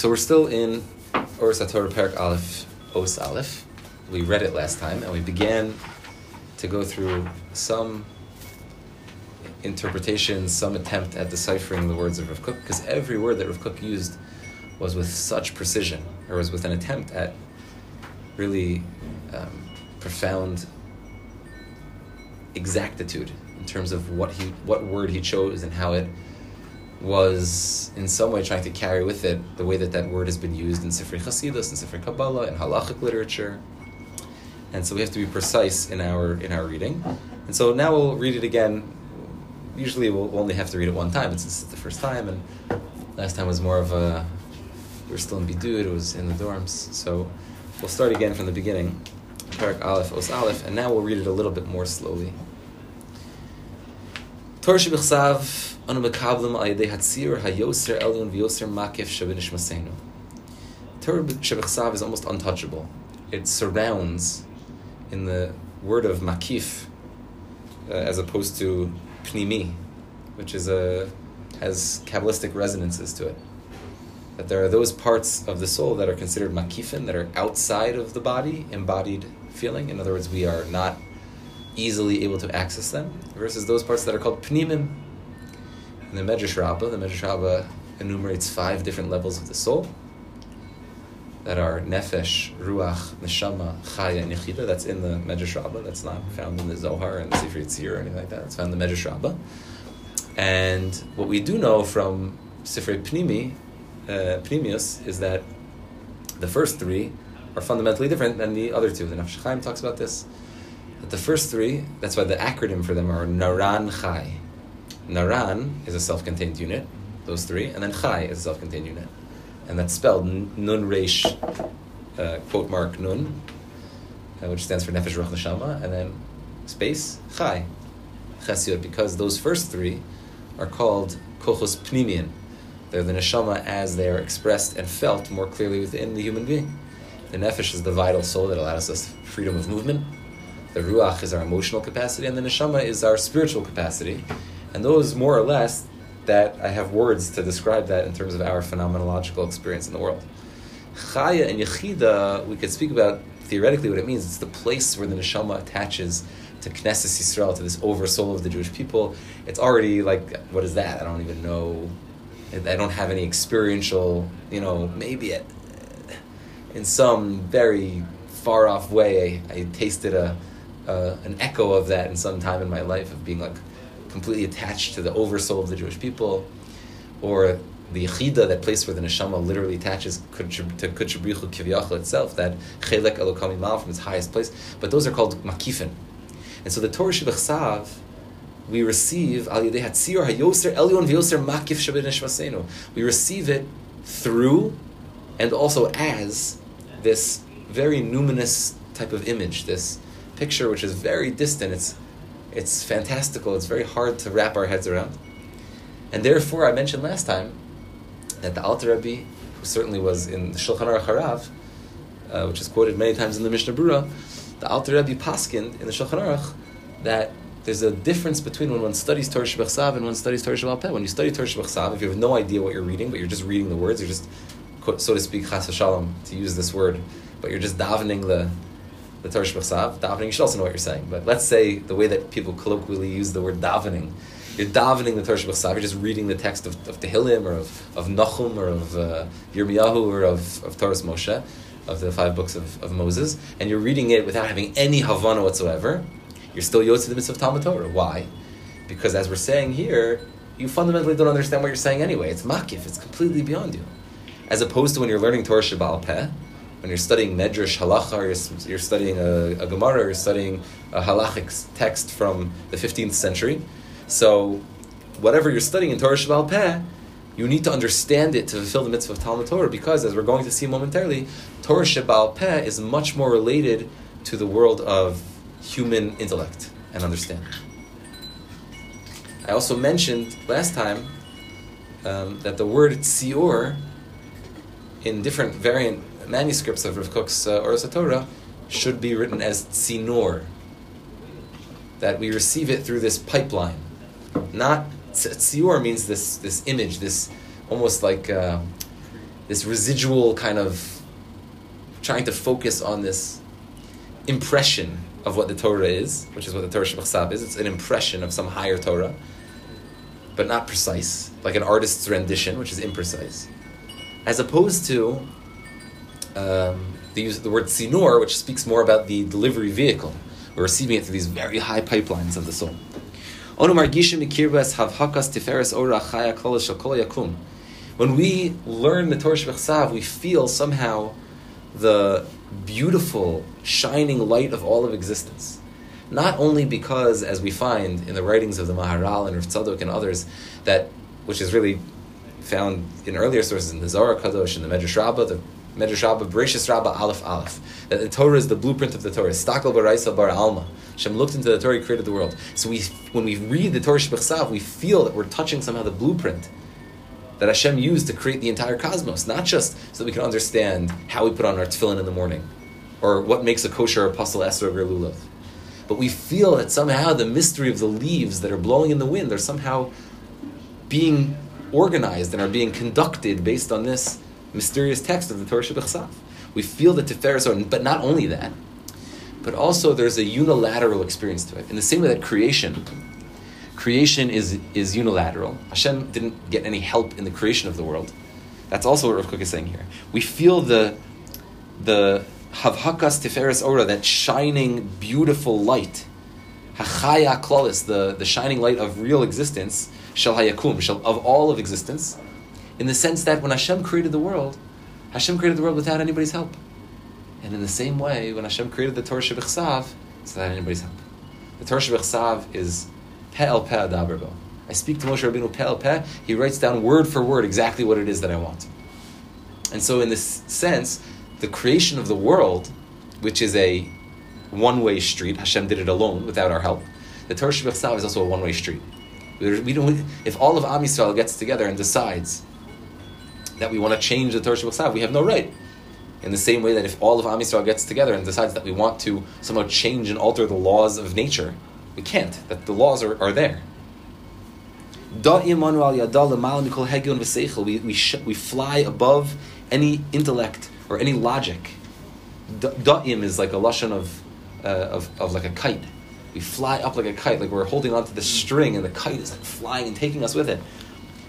So we're still in Or Sator Perek Aleph, Os Aleph. We read it last time, and we began to go through some interpretation, some attempt at deciphering the words of Rav Kook, because every word that Rav Kook used was with such precision, or was with an attempt at really um, profound exactitude in terms of what he, what word he chose and how it was in some way trying to carry with it the way that that word has been used in Sifrei Chasidus, in Sifrei Kabbalah, in halachic literature. And so we have to be precise in our in our reading. And so now we'll read it again. Usually we'll only have to read it one time. since it's the first time, and last time was more of a we were still in Bidud. It was in the dorms. So we'll start again from the beginning. Parak Aleph, Os Aleph, and now we'll read it a little bit more slowly. Torah shebechsav anu mekablim al hatzir hayoser elyon v'yoser makif shebenishmasenu. Torah shebechsav is almost untouchable. It surrounds, in the word of makif, uh, as opposed to pnimi, which is a has kabbalistic resonances to it. That there are those parts of the soul that are considered makifin, that are outside of the body, embodied feeling. In other words, we are not easily able to access them, versus those parts that are called pnimim, in the Medrash Rabbah, the Medrash Rabbah enumerates five different levels of the soul that are nefesh, ruach, neshama, chaya, and yechida. That's in the Medrash Rabbah. That's not found in the Zohar and the Sefer Yitzir or anything like that. It's found in the Medrash Rabbah. And what we do know from Sefer Pnimi, uh, Pnimius, is that the first three are fundamentally different than the other two. The Nefesh Chaim talks about this. The first three, that's why the acronym for them are Naran Chai. Naran is a self-contained unit, those three, and then Chai is a self-contained unit, and that's spelled Nun Reish, uh, quote mark Nun, uh, which stands for Nefesh Ruach Neshama, and then space Chai, Chesed, because those first three are called Kochos Pnimian. They're the neshama as they are expressed and felt more clearly within the human being. The nefesh is the vital soul that allows us freedom of movement. The ruach is our emotional capacity, and the neshama is our spiritual capacity and those, more or less, that I have words to describe that in terms of our phenomenological experience in the world. Chaya and Yechida, we could speak about theoretically what it means. It's the place where the neshama attaches to Knesset Yisrael, to this oversoul of the Jewish people. It's already like, what is that? I don't even know. I don't have any experiential, you know, maybe it, in some very far off way, I, I tasted a, a, an echo of that in some time in my life of being like completely attached to the oversoul of the Jewish people, or the yechida, that place where the neshama literally attaches to kuchabrichu kivyachal itself, that chelek elokami mal from its highest place. But those are called makifin. And so the Torah Shebechsav, we receive al yedei hayoser elyon v'yoser makif shabin We receive it through and also as this very numinous type of image, this picture which is very distant. It's it's fantastical. It's very hard to wrap our heads around. And therefore, I mentioned last time that the Alter Rebbe, who certainly was in the Shulchan Aruch Harav, uh, which is quoted many times in the Mishnah Berurah, the Alter Rebbe paskind in the Shulchan Aruch that there's a difference between when one studies Torah Shebechsav and one studies Torah Peh. When you study Torah Shebechsav, if you have no idea what you're reading, but you're just reading the words, you're just, so to speak, chas shalom, to use this word, but you're just davening the the Torah Shebechsav, davening, you should also know what you're saying. But let's say the way that people colloquially use the word davening, you're davening the Torah Shebechsav, you're just reading the text of, of Tehillim or of, of Nachum or of uh, Yirmiyahu or of, of Torah Moshe, of the five books of, of Moses, and you're reading it without having any Havana whatsoever, you're still Yotze the mitzvah of Talmud Torah. Why? Because as we're saying here, you fundamentally don't understand what you're saying anyway. It's makif, it's completely beyond you. As opposed to when you're learning Torah Shebal Peh, when you're studying Medrash Halacha, or you're, you're studying a, a Gemara, or you're studying a halachic text from the 15th century. So, whatever you're studying in Torah Shebal Peh, you need to understand it to fulfill the mitzvah of Talmud Torah, because as we're going to see momentarily, Torah Shebal Peh is much more related to the world of human intellect and understanding. I also mentioned last time um, that the word tzior in different variant manuscripts of Rav Kook's uh, Or Torah should be written as tzinor. That we receive it through this pipeline. Not tzior means this this image, this almost like uh, this residual kind of trying to focus on this impression of what the Torah is, which is what the Torah Shebachsav is. It's an impression of some higher Torah, but not precise, like an artist's rendition, which is imprecise, as opposed to um, the use the word sinor, which speaks more about the delivery vehicle. We're receiving it through these very high pipelines of the soul. When we learn the Torah Shebechsav, we feel somehow the beautiful, shining light of all of existence. Not only because, as we find in the writings of the Maharal and Rav Tzadok and others, that which is really found in earlier sources in the Zohar Kadosh and the Medrash Rabbah, the Medrash Rabbah, Bereshis Rabbah, Aleph Aleph, that the Torah is the blueprint of the Torah. Stakel Baraisa Bar Alma. Hashem looked into the Torah, He created the world. So we, when we read the Torah Shebechsav, we feel that we're touching somehow the blueprint that Hashem used to create the entire cosmos, not just so that we can understand how we put on our tefillin in the morning, or what makes a kosher apostle Esther of lulav. But we feel that somehow the mystery of the leaves that are blowing in the wind are somehow being organized and are being conducted based on this mysterious text of the Torah Shebechsav. We feel the Tiferes, but not only that, but also there's a unilateral experience to it. In the same way that creation, creation is, is unilateral. Hashem didn't get any help in the creation of the world. That's also what Rav is saying here. We feel the the Havhakas Tiferes Ora, that shining, beautiful light, Hachaya Klolis, the, the shining light of real existence, Shel Hayakum, of all of existence, in the sense that when Hashem created the world, Hashem created the world without anybody's help. And in the same way, when Hashem created the Torah Shebechsav, it's without anybody's help. The Torah Shebechsav is Pe'el Pe'el Daberbo. I speak to Moshe Rabbeinu Pe'el Pe', he writes down word for word exactly what it is that I want. And so in this sense, the creation of the world, which is a one-way street, Hashem did it alone without our help. The Torah Shebechsav is also a one-way street. We don't, if all of Am Yisrael gets together and decides that we want to change the Torah Shabbat we have no right. In the same way that if all of Am Yisrael gets together and decides that we want to somehow change and alter the laws of nature, we can't. That the laws are, are there. We, we, sh- we fly above any intellect or any logic. Da'im is like a lashon of, uh, of, of like a kite. We fly up like a kite, like we're holding onto the string and the kite is like flying and taking us with it.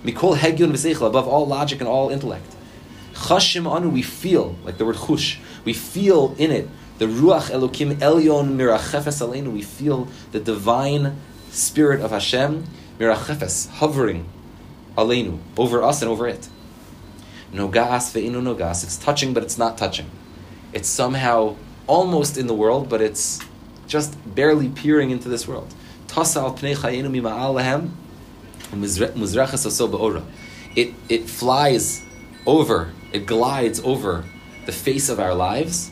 Mikol Hegyun v'seichel, above all logic and all intellect. Chashim anu, we feel, like the word chush, we feel in it the Ruach Elokim Elyon Mirachefes Aleinu, we feel the divine spirit of Hashem, Mirachefes, hovering Aleinu, over us and over it. Nogas ve'inu nogas, it's touching but it's not touching. It's somehow almost in the world, but it's just barely peering into this world. Tasal pnei chayenu mima'al it, it flies over, it glides over the face of our lives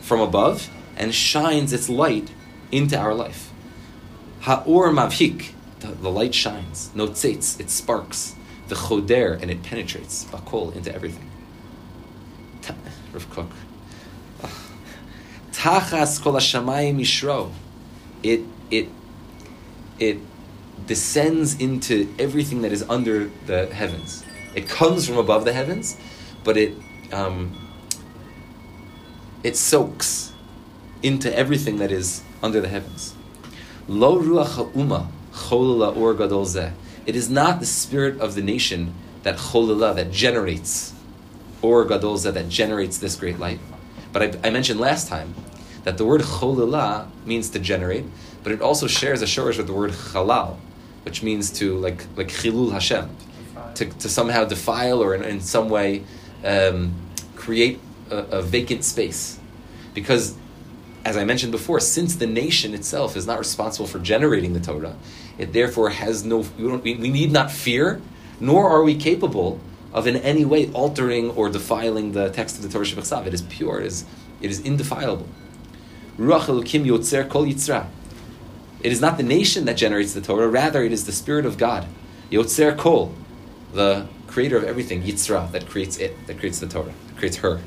from above and shines its light into our life. Ha'or mavhik, the light shines. Notzitz, it sparks. The choder, and it penetrates. Bakol, into everything. Rav Kook. Tachas kol hashamayim yishro. It, it, it descends into everything that is under the heavens. It comes from above the heavens, but it um, it soaks into everything that is under the heavens. Lo ruach ha'uma cholala or gadol. It is not the spirit of the nation that cholala that generates or gadol that generates this great light. But I, I mentioned last time that the word cholala means to generate, but it also shares a shorish with the word halal, which means to like like chilul Hashem, to, to somehow defile or in, in some way um, create a, a, vacant space, because as I mentioned before, since the nation itself is not responsible for generating the Torah, it therefore has no. We, we, we need not fear, nor are we capable of in any way altering or defiling the text of the Torah Shabbat It is pure. It is it is indefilable. Ruach Elokim Yotzer Kol Yitzra. It is not the nation that generates the Torah, rather, it is the Spirit of God. Yotzer Kol, the creator of everything, Yitzra, that creates it, that creates the Torah, that creates her.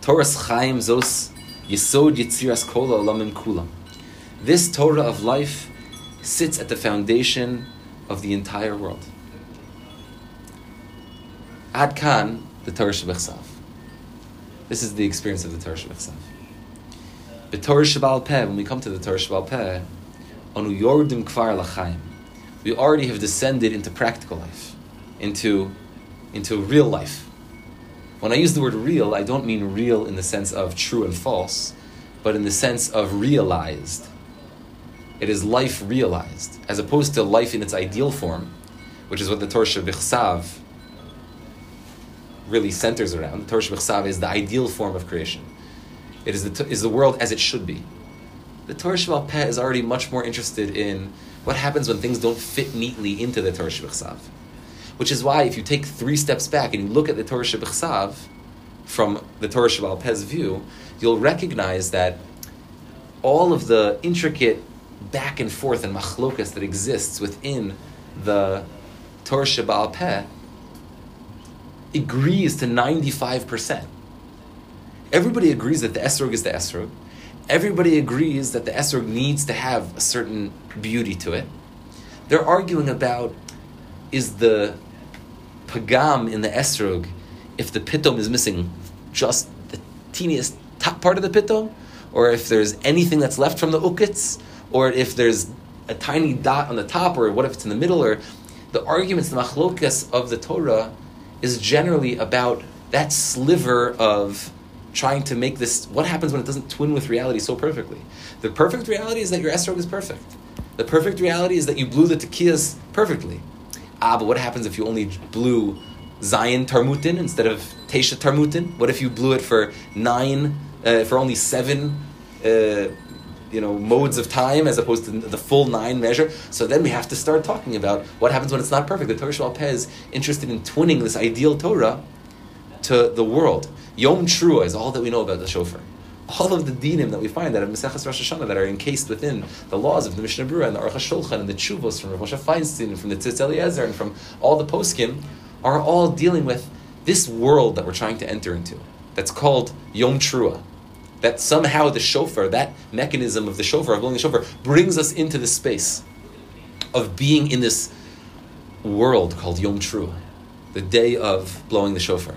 Torah's Chaim Zos Yisod Yitziras Kol Olamim Kulam. This Torah of life sits at the foundation of the entire world. Ad kan, the Torah Shabbat This is the experience of the Torah Shabbal Peh, when we come to the Torah Shabbal Peh, Anu Yordim Kvar Lachayim, we already have descended into practical life, into, into real life. When I use the word real, I don't mean real in the sense of true and false, but in the sense of realized. It is life realized, as opposed to life in its ideal form, which is what the Torah Shabbat really centers around. The Torah Shabbat is the ideal form of creation. It is the, is the world as it should be. The Torah Shebal Peh is already much more interested in what happens when things don't fit neatly into the Torah Shabbat Which is why, if you take three steps back and you look at the Torah Shabbat from the Torah Shebal Peh's view, you'll recognize that all of the intricate back and forth and machlokas that exists within the Torah Shebal Peh agrees to 95%. Everybody agrees that the esrog is the esrog. Everybody agrees that the esrog needs to have a certain beauty to it. They're arguing about is the pagam in the esrog if the pitom is missing just the teeniest top part of the pitom, or if there's anything that's left from the ukitz, or if there's a tiny dot on the top, or what if it's in the middle, or the arguments, the machlokas of the Torah is generally about that sliver of trying to make this. What happens when it doesn't twin with reality so perfectly? The perfect reality is that your esrog is perfect. The perfect reality is that you blew the tekiyas perfectly. Ah, but what happens if you only blew Zion Tarmutin instead of Tesha Tarmutin? What if you blew it for nine, uh, for only seven, uh, you know, modes of time as opposed to the full nine measure? So then we have to start talking about what happens when it's not perfect. The Torah Shabbat is interested in twinning this ideal Torah to the world. Yom Trua is all that we know about the shofar. All of the dinim that we find that of Maseches Rosh Hashanah that are encased within the laws of the Mishnah Berurah and the Aruch HaShulchan and the Chuvos from Rav Moshe Feinstein and from the Tzitz Eliezer and from all the poskim are all dealing with this world that we're trying to enter into. That's called Yom Trua. That somehow the shofar, that mechanism of the shofar, of blowing the shofar, brings us into the space of being in this world called Yom Trua, the day of blowing the shofar.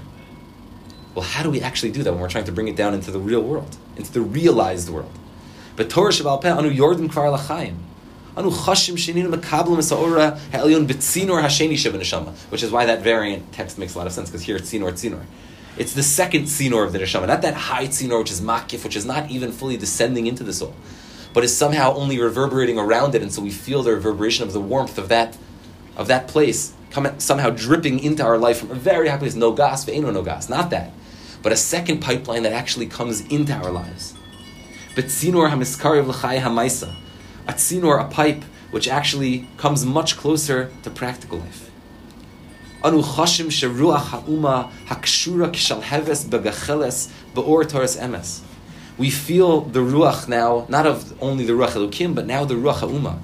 Well, how do we actually do that when we're trying to bring it down into the real world, into the realized world? But Torah Shebal Peh, anu yordim kvar. Anu chashim sheninu mekablim esaora ha'elyon betzinor hasheni neshama. Which is why that variant text makes a lot of sense, because here it's tzinor tzinor. It's the second tzinor of the neshama, not that high tzinor which is makif, which is not even fully descending into the soul, but is somehow only reverberating around it, and so we feel the reverberation of the warmth of that, of that place, come, somehow dripping into our life from a very high place. No gas, ve'eno no gas. Not that but a second pipeline that actually comes into our lives. But tzinor hamiskari l'chai hamaisa, a tzinor, a pipe, which actually comes much closer to practical life. Anu chashim sheruach ha'uma hakshura kishalheves begacheles beor Torres emes. We feel the ruach now, not of only the ruach elukim, but now the ruach ha'uma,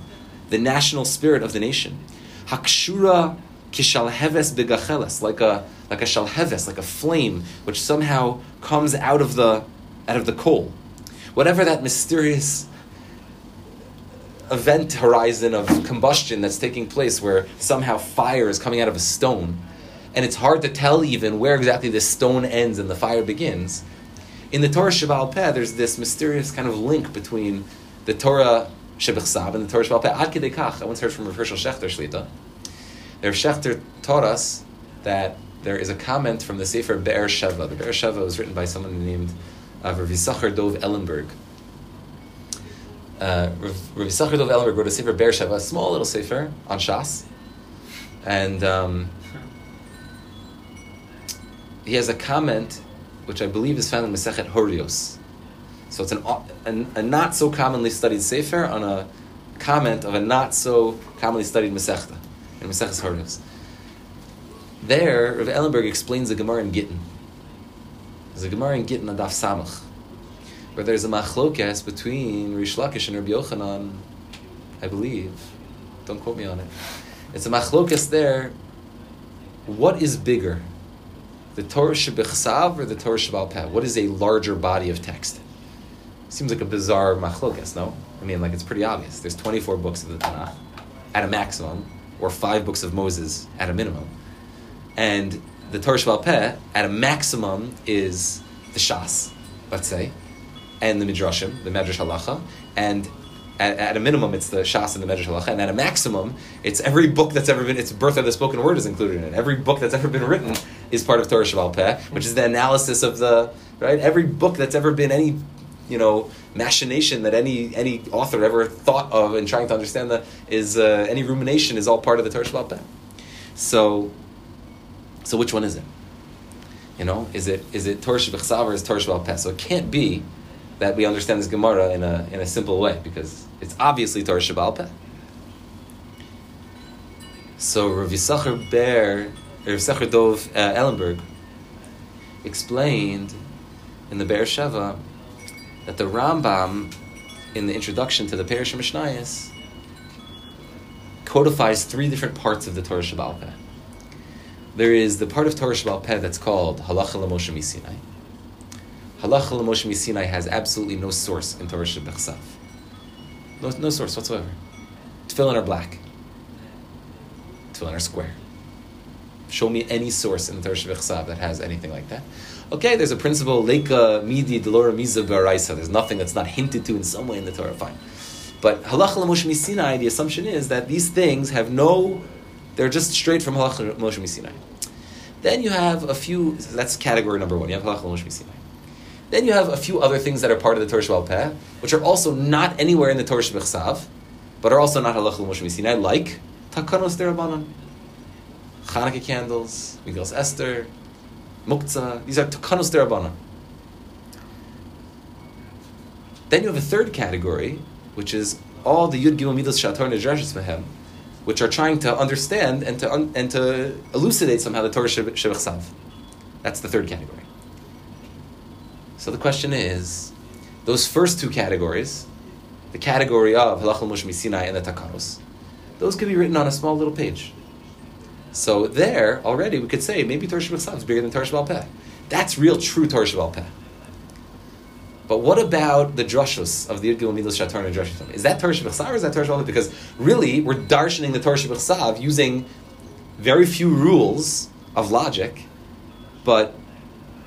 the national spirit of the nation. Hakshura kishalheves begacheles, like a like a shalheves, like a flame, which somehow comes out of the out of the coal. Whatever that mysterious event horizon of combustion that's taking place where somehow fire is coming out of a stone, and it's hard to tell even where exactly this stone ends and the fire begins. In the Torah Shebal Peh, there's this mysterious kind of link between the Torah Shabbat and the Torah Shebal Peh. Ad I once heard from Rav Hershel Schachter Shlita. Rav Schachter taught us that there is a comment from the Sefer Be'er Sheva. The Be'er Sheva was written by someone named uh, Rav Yisachar Dov Ellenberg. Uh, Rav, Yisachar Dov Ellenberg wrote a Sefer Be'er Sheva, a small little Sefer on Shas. And um, he has a comment which I believe is found in Masechet Horios. So it's an, a, a not so commonly studied Sefer on a comment of a not so commonly studied Masechta in Maseches Horios. There, Rav Ellenberg explains the Gemara in Gittin. There's a Gemara in Gittin Adaf Samach, where there's a machlokes between Rish Lakish and Rabbi Yochanan, I believe. Don't quote me on it. It's a machlokes there. What is bigger, the Torah Shebechsav or the Torah Shebal Peh? What is a larger body of text? Seems like a bizarre machlokes, no? I mean, like it's pretty obvious. There's 24 books of the Tanakh at a maximum, or five books of Moses at a minimum and the Torah Peh, at a maximum, is the Shas, let's say, and the Midrashim, the Medrash Halacha, and at, at, a minimum, it's the Shas and the Medrash Halacha, and at a maximum, it's every book that's ever been, it's birth of the spoken word is included in it. Every book that's ever been written is part of Torah Shebal Peh, which is the analysis of the, right? Every book that's ever been any, you know, machination that any any author ever thought of in trying to understand that is uh, any rumination is all part of the Torah Peh. So, so which one is it? You know, is it is it Torah Shebechsav or is Torah Shebal? So it can't be that we understand this Gemara in a in a simple way because it's obviously Torah Shebal Peh. So Rav Yisachar Ber, Rav Yisachar Dov uh, Ellenberg explained in the Be'er Sheva that the Rambam in the introduction to the Perish Mishnayos codifies three different parts of the Torah Shebal Peh. There is the part of Torah Shebal Peh that's called Halacha L'Moshe Misinai. Halacha L'Moshe Misinai has absolutely no source in Torah Shebechsav. No, no source whatsoever. Tefillin are black. Tefillin are square. Show me any source in the Torah Shebechsav that has anything like that. Okay, there's a principle, Leika Midi Delora Miza Baraisa. There's nothing that's not hinted to in some way in the Torah. Fine. But halacha l'moshe misinai, the assumption is that these things have no, they're just straight from halacha l'moshe misinai. Then you have a few, that's category number one, you have halacha l'moshe misinai. Then you have a few other things that are part of the Torah Shebal Peh, which are also not anywhere in the Torah Shebechsav, but are also not halacha l'moshe misinai, like takanos derabanan, Chanukah candles, Migos Esther, Muktzah, these are takanos derabanan. Then you have a third category, which is all the Yud Gimel Midas Shator Nedrashis Mehem, which are trying to understand and to un- and to elucidate somehow the Torah Shebechsav. That's the third category. So the question is, those first two categories, the category of Halachal Moshe Misinai and the Takanos, those could be written on a small little page. So there, already, we could say maybe Torah Shebechsav is bigger than Torah Shebal Peh. That's real, true Torah Shebal Peh. But what about the drushos of the Yudgil Milos Shatar and Drushos? Is that Torah Shebechsav or is that Torah? Because really, we're darshaning the Torah Shebechsav using very few rules of logic, but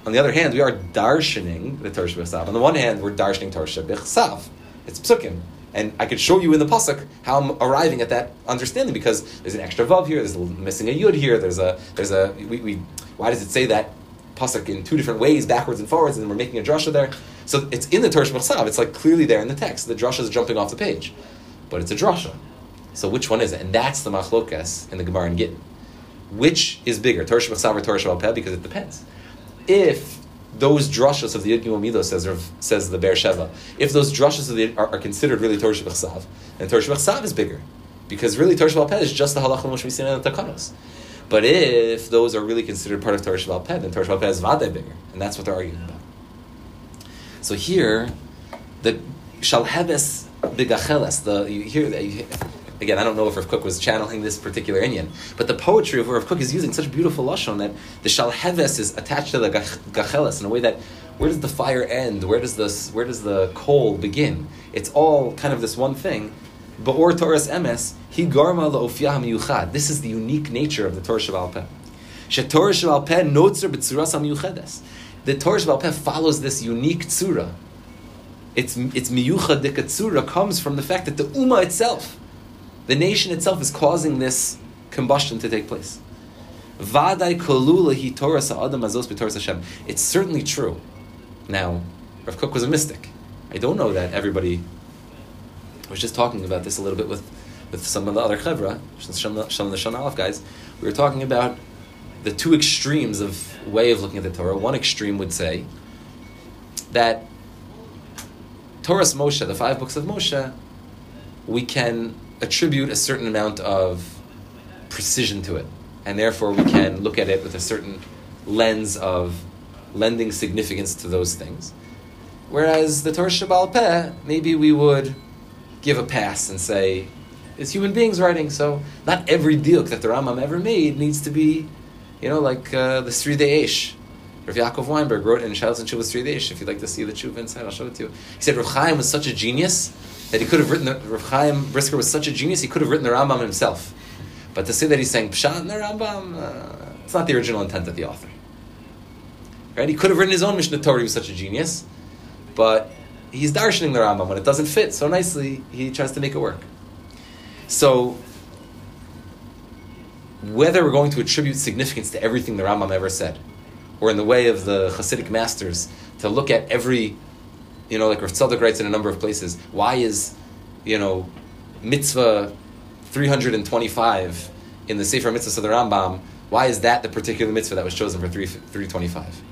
on the other hand, we are darshaning the Torah Shebechsav. On the one hand, we're darshaning Torah Shebechsav. It's psukim. And I could show you in the pasuk how I'm arriving at that understanding because there's an extra vav here, there's a missing a yud here, there's a there's a we, we why does it say that pasuk in two different ways, backwards and forwards, and we're making a drasha there? So it's in the Torah Shebechsav. It's like clearly there in the text. The drasha is jumping off the page, but it's a drasha. So which one is it? And that's the machlokas in the Gemara and Gittin. Which is bigger, Torah Shebechsav or Torah Shebal Peh? Because it depends. If those drashas of the Yud Gimel says says the Be'er Sheva, if those drashas of the, are, are considered really Torah Shebachsav, then Torah Shebachsav is bigger, because really Torah Shebal Peh is just the Halach Moshe Misin and the Takanos. But if those are really considered part of Torah Shebal Peh, then Torah Peh is vade bigger, and that's what they're arguing about. So here, the Shalheves Bigacheles, the you hear you, again, I don't know if Rav Kook was channeling this particular inyan, but the poetry of Rav Kook is using such beautiful lashon that the shalheves is attached to the gacheles in a way that where does the fire end? Where does this? Where does the coal begin? It's all kind of this one thing. Ba'or Torah's emes he garma laofyah miyuchad. This is the unique nature of the Torah Shebal Peh. Shetorah Shebal Peh notzer b'tzuras miyuchedes. The Torah Shebal Peh follows this unique tzura. Its its miyuchad tzura comes from the fact that the ummah itself the nation itself is causing this combustion to take place. Vadai kolula hi Torah sa'adam azos b'Torah Hashem. It's certainly true. Now, Rav Kook was a mystic. I don't know that everybody. I was just talking about this a little bit with, with some of the other chevra, some of the Shana Aleph guys. We were talking about the two extremes of way of looking at the Torah. One extreme would say that Torah's Moshe, the five books of Moshe, we can attribute a certain amount of precision to it, and therefore we can look at it with a certain lens of lending significance to those things. Whereas the Torah Shabbal Peh, maybe we would give a pass and say, it's human beings writing, so not every diuk that the Rambam ever made needs to be, you know, like uh, the Sri Eish. Rav Yaakov Weinberg wrote in Shalos and Tshuva Sri Eish. If you'd like to see the Tshuva inside, I'll show it to you. He said Rav Chaim was such a genius that he could have written the Rav Chaim Brisker was such a genius he could have written the Rambam himself. But to say that he's saying Pshat in the Rambam, uh, it's not the original intent of the author. Right? He could have written his own Mishnah Torah. He was such a genius, but he's darshaning the Rambam when it doesn't fit so nicely. He tries to make it work. So, whether we're going to attribute significance to everything the Rambam ever said, or in the way of the Hasidic masters to look at every, you know, like Rav Tzadok writes in a number of places, why is, you know, mitzvah 325 in the Sefer Mitzvah of the Rambam, why is that the particular mitzvah that was chosen for 3, 325?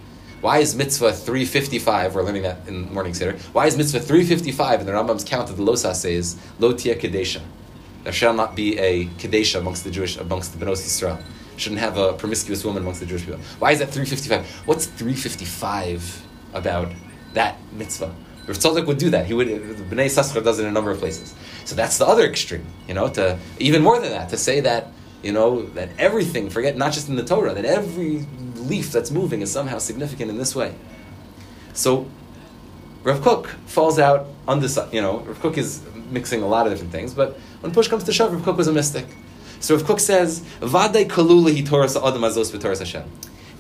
Why is mitzvah 355, we're learning that in morning Seder, why is mitzvah 355 in the Rambam's count of the Losas says, Lo? There shall not be a Kadesha amongst the Jewish, amongst the Benos Yisrael. Shouldn't have a promiscuous woman amongst the Jewish people. Why is that 355? What's 355 about that mitzvah? Rav Tzadok would do that. He would. The Bnei Yissaschar does it in a number of places. So that's the other extreme. You know, to even more than that, to say that you know that everything, forget not just in the Torah, that every leaf that's moving is somehow significant in this way. So Rav Kook falls out on this, You know, Rav Kook is mixing a lot of different things, but when push comes to shove, Rav Kook was a mystic. So Rav Kook says, "Vaday kalula hi Torah adam azos v'Torah Hashem."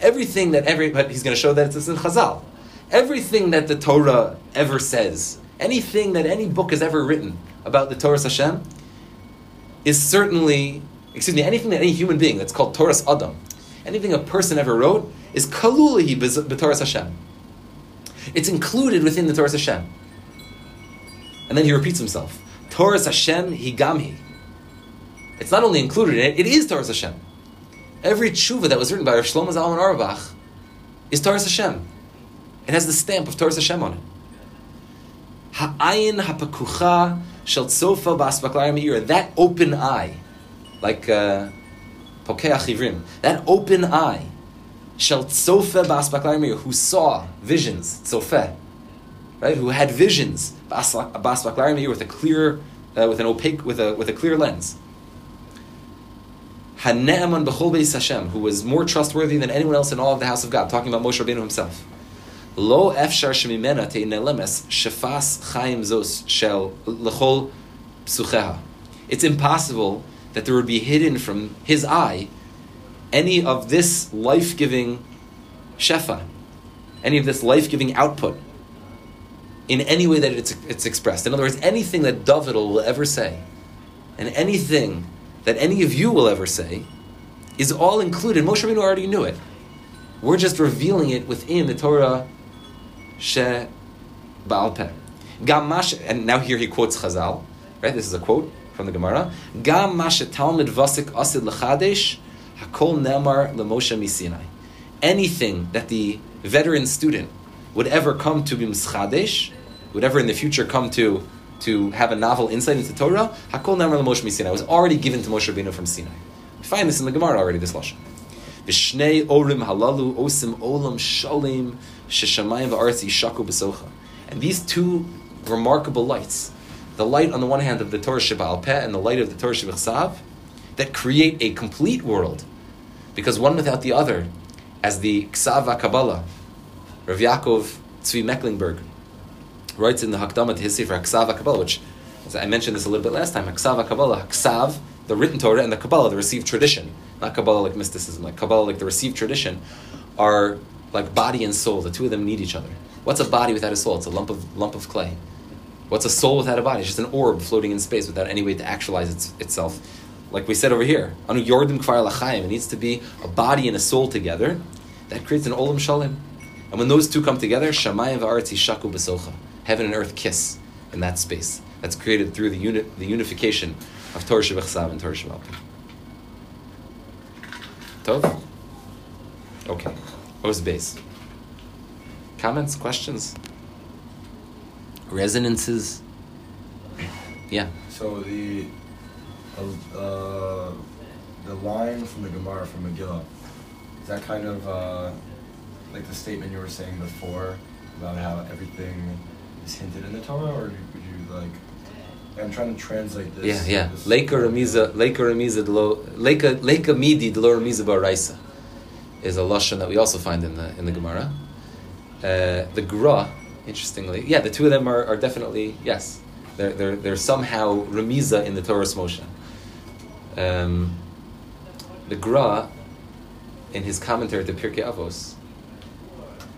Everything that every, but he's going to show that it's in Chazal. Everything that the Torah ever says, anything that any book has ever written about the Torah Hashem, is certainly, excuse me, anything that any human being that's called Torah Adam, anything a person ever wrote, is kalulahi b'Torah Hashem. It's included within the Torah Hashem. And then he repeats himself. Torah Hashem higamhi. It's not only included in it, it is Torah Hashem. Every tshuva that was written by Rav Shlomo Zalman Auerbach is Torah Hashem. It has the stamp of Torah Hashem on it. Ha'ayin ha'pakucha shel tzofa ba'asbaklar That open eye, like uh, ivrim, that open eye, shel tzofa ba'asbaklar who saw visions, tzofa, right? Who had visions, ba'asbaklar with a clear, uh, with an opaque, with a with a clear lens. Hane'aman b'chol beis Hashem, who was more trustworthy than anyone else in all of the house of God. Talking about Moshe Rabbeinu himself. Lo efshar shemimena te'inelemes shefas chaim zos shel lechol psucheha. It's impossible that there would be hidden from his eye any of this life-giving shefa, any of this life-giving output in any way that it's, it's expressed. In other words, anything that David will ever say, and anything that any of you will ever say, is all included. Moshe Rabbeinu already knew it. We're just revealing it within the Torah she Baal Peh. Gamash, and now here he quotes Chazal, right? This is a quote from the Gemara. Gam mashe talmid vasik asid lechadesh hakol nemar lemoshe misinai. Anything that the veteran student would ever come to be mischadesh, would ever in the future come to to have a novel insight into Torah, hakol nemar lemoshe misinai was already given to Moshe Rabbeinu from Sinai. We find this in the Gemara already. This lashon. Vishnei orim halalu osim olam shalim sheshamayim v'aretz yishaku b'socha. And these two remarkable lights, the light on the one hand of the Torah Sheba'al Peh and the light of the Torah Shebechsav, that create a complete world, because one without the other, as the Ksav Kabbalah, Rav Yaakov Tzvi Mecklenburg writes in the Hakdama to his Sefer Ksav Kabbalah, which as I mentioned this a little bit last time, Ksav Kabbalah, Ksav, the written Torah, and the Kabbalah, the received tradition, not Kabbalah like mysticism, like Kabbalah like the received tradition, are like body and soul. The two of them need each other. What's a body without a soul? It's a lump of lump of clay. What's a soul without a body? It's just an orb floating in space without any way to actualize its, itself. Like we said over here, anu yordim kvar. It needs to be a body and a soul together. That creates an olam shalim. And when those two come together, shamayim v'aretz shaku b'socha. Heaven and earth kiss in that space. That's created through the uni- the unification of Torah Shabbat and Torah Shabbat. Tov? Okay. What was the base? Comments, questions, resonances? Yeah. So the uh, the line from the Gemara from Megillah is that kind of uh, like the statement you were saying before about how everything is hinted in the Torah, or would you like? I'm trying to translate this. Yeah, yeah. Leika remiza, leika remiza, leika leika midi, delo baraisa, is a lashon that we also find in the in the Gemara. Uh, the Gra, interestingly, yeah, the two of them are, are definitely yes. They're, they're, they're somehow remiza in the Torah's motion. Um, the Gra in his commentary to Pirkei Avos,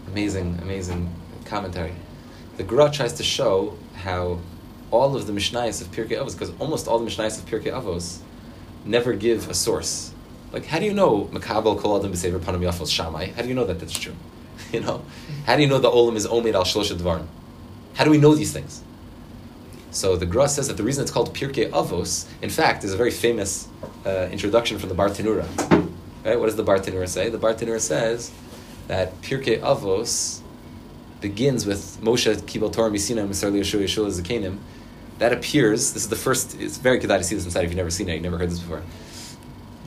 amazing, amazing commentary. The Gra tries to show how all of the Mishnayos of Pirkei Avos, because almost all the Mishnayos of Pirkei Avos never give a source. Like, how do you know Makabel Kol Adam B'Sever Panam Yafos Shamai? How do you know that that's true? You know, how do you know the Olam is Omed Al Shlosha Dvarim? How do we know these things? So the Gra says that the reason it's called Pirkei Avos, in fact, is a very famous uh, introduction from the Bartenura. Right? What does the Bartenura say? The Bartenura says that Pirkei Avos begins with Moshe Kibel Torah Misina Misar Yeshua Yeshua Zakenim. That appears. This is the first. It's very good to see this inside. If you've never seen it, you've never heard this before.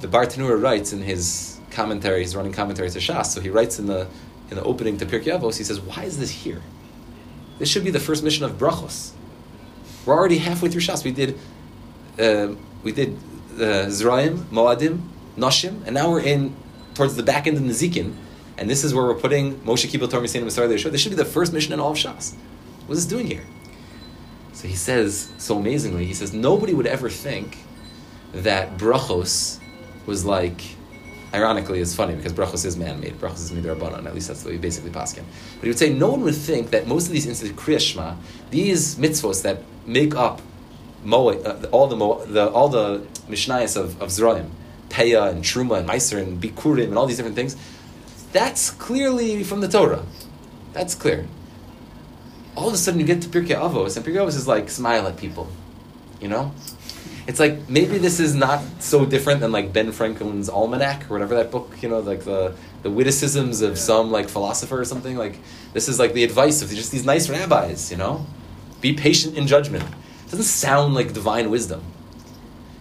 The Bartenura writes in his commentary, he's running commentary to Shas. So he writes in the in the opening to Pirkei Avos. He says, "Why is this here? This should be the first mission of Brachos. We're already halfway through Shas. We did uh, we did uh, Zraim, Moadim, Noshim, and now we're in towards the back end of Nezikin." And this is where we're putting Moshe Kibbutz Torah Misayin Masar This should be the first mission in all of Shas. What is this doing here? So he says so amazingly. He says nobody would ever think that brachos was like. Ironically, it's funny because brachos is man-made. Brachos is midrabanan. At least that's the way basically paskin. But he would say no one would think that most of these instances, kriyashma, these mitzvos that make up uh, all the, Mo, the all the mishnayos of, of Zraim, Peah and Truma and Meiser and Bikurim and all these different things, that's clearly from the Torah. That's clear. All of a sudden, you get to Pirkei Avos, and Pirkei Avos is like smile at people, you know. It's like maybe this is not so different than like Ben Franklin's Almanac or whatever that book, you know, like the the witticisms of some like philosopher or something. Like this is like the advice of just these nice rabbis, you know. Be patient in judgment. It doesn't sound like divine wisdom.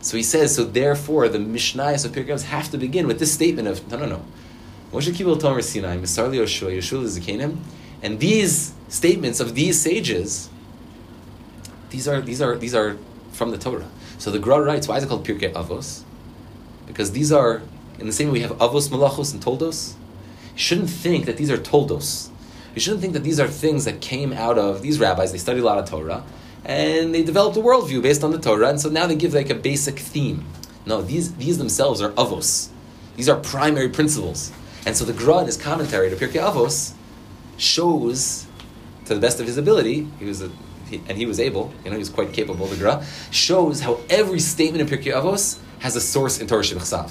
So he says, so therefore the Mishnayos of Pirkei have to begin with this statement of no, no, no. Moshe Tomer Sinai, Misar Yoshua, Zikanim, and these statements of these sages, these are these are these are from the Torah. So the Gra writes, why is it called Pirkei Avos? Because these are in the same way we have Avos Malachos and Toldos. You shouldn't think that these are Toldos. You shouldn't think that these are things that came out of these rabbis. They studied a lot of Torah, and they developed a worldview based on the Torah, and so now they give like a basic theme. No, these these themselves are avos. These are primary principles. And so the Gra in his commentary to Pirkei Avos shows, to the best of his ability, he was a, and he was able, you know, he was quite capable, the Gra, shows how every statement in Pirkei Avos has a source in Torah Shebechsav.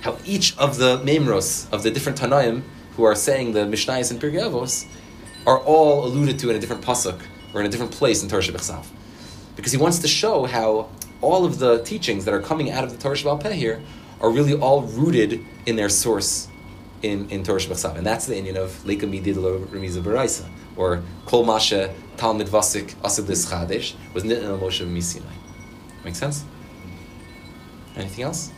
How each of the memros of the different Tanaim who are saying the Mishnayos in Pirkei Avos are all alluded to in a different pasuk or in a different place in Torah Shebechsav. Because he wants to show how all of the teachings that are coming out of the Torah Shebal Peh here are really all rooted in their source in, in Torah Shebachsav. And that's the inyan of Leika Midid Remiza Baraisa, or Kol Masha Talmud Vasik Asid Chadesh, was Nitin El Moshe Misinai. Make sense? Anything else?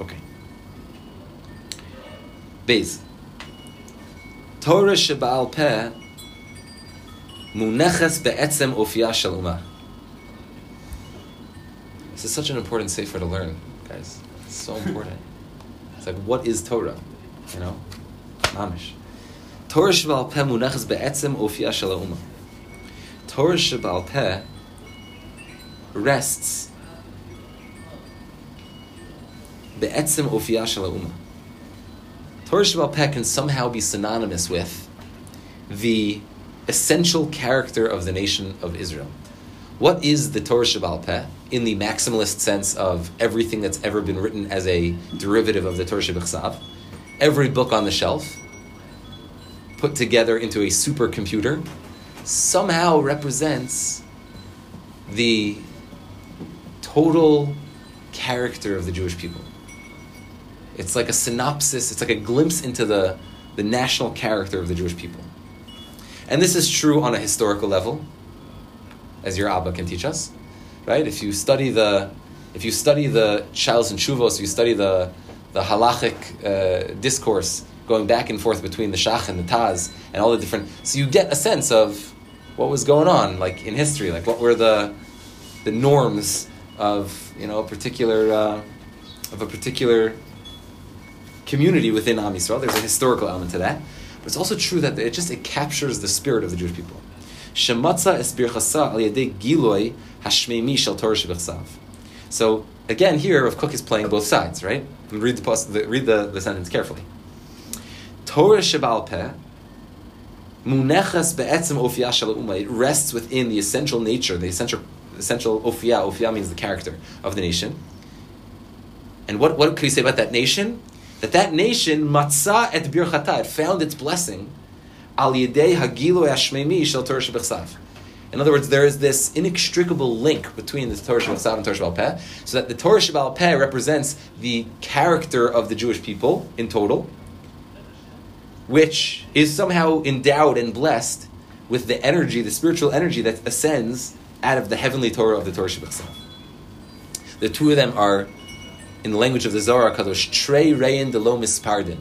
Okay. Bez. Torah Sheba'al Peh Muneches Be'etzem Ofiya Shel Umah. This is such an important sefer to learn, guys It's so important. it's like, what is Torah? You know? Mamish. Torah Shabal Peh munachas be'etzem ofiya shel Torah Shabal Peh rests be'etzem ofiya shel Torah Shabal Peh can somehow be synonymous with the essential character of the nation of Israel. What is the Torah Shabal Peh in the maximalist sense of everything that's ever been written as a derivative of the Torah Shabbat Every book on the shelf put together into a supercomputer somehow represents the total character of the Jewish people. It's like a synopsis, it's like a glimpse into the, the national character of the Jewish people. And this is true on a historical level as your Abba can teach us, right? If you study the, if you study the Shalos and Shuvos, you study the, the halachic uh, discourse going back and forth between the Shach and the Taz and all the different, so you get a sense of what was going on, like in history, like what were the, the norms of you know a particular, uh, of a particular community within Am Yisrael. There's a historical element to that, but it's also true that it just it captures the spirit of the Jewish people. So again, here Rav Kook is playing both sides, right? Read the read the, the sentence carefully. Torah Shebal Peh Munechas be'etzem ofiya shel umma. It rests within the essential nature, the essential essential ofiya. Ofiya means the character of the nation. And what, what could you say about that nation? That that nation matzah et birchata. It found its blessing al yedei hagilo ashmemi shel Torah shebechsav. In other words, there is this inextricable link between the Torah Shabbat and Torah Peh, so that the Torah Shebal Peh represents the character of the Jewish people in total, which is somehow endowed and blessed with the energy, the spiritual energy that ascends out of the heavenly Torah of the Torah Shabbat. The two of them are, in the language of the Zohar Kadosh, Trey Reyin Delo Mispardin.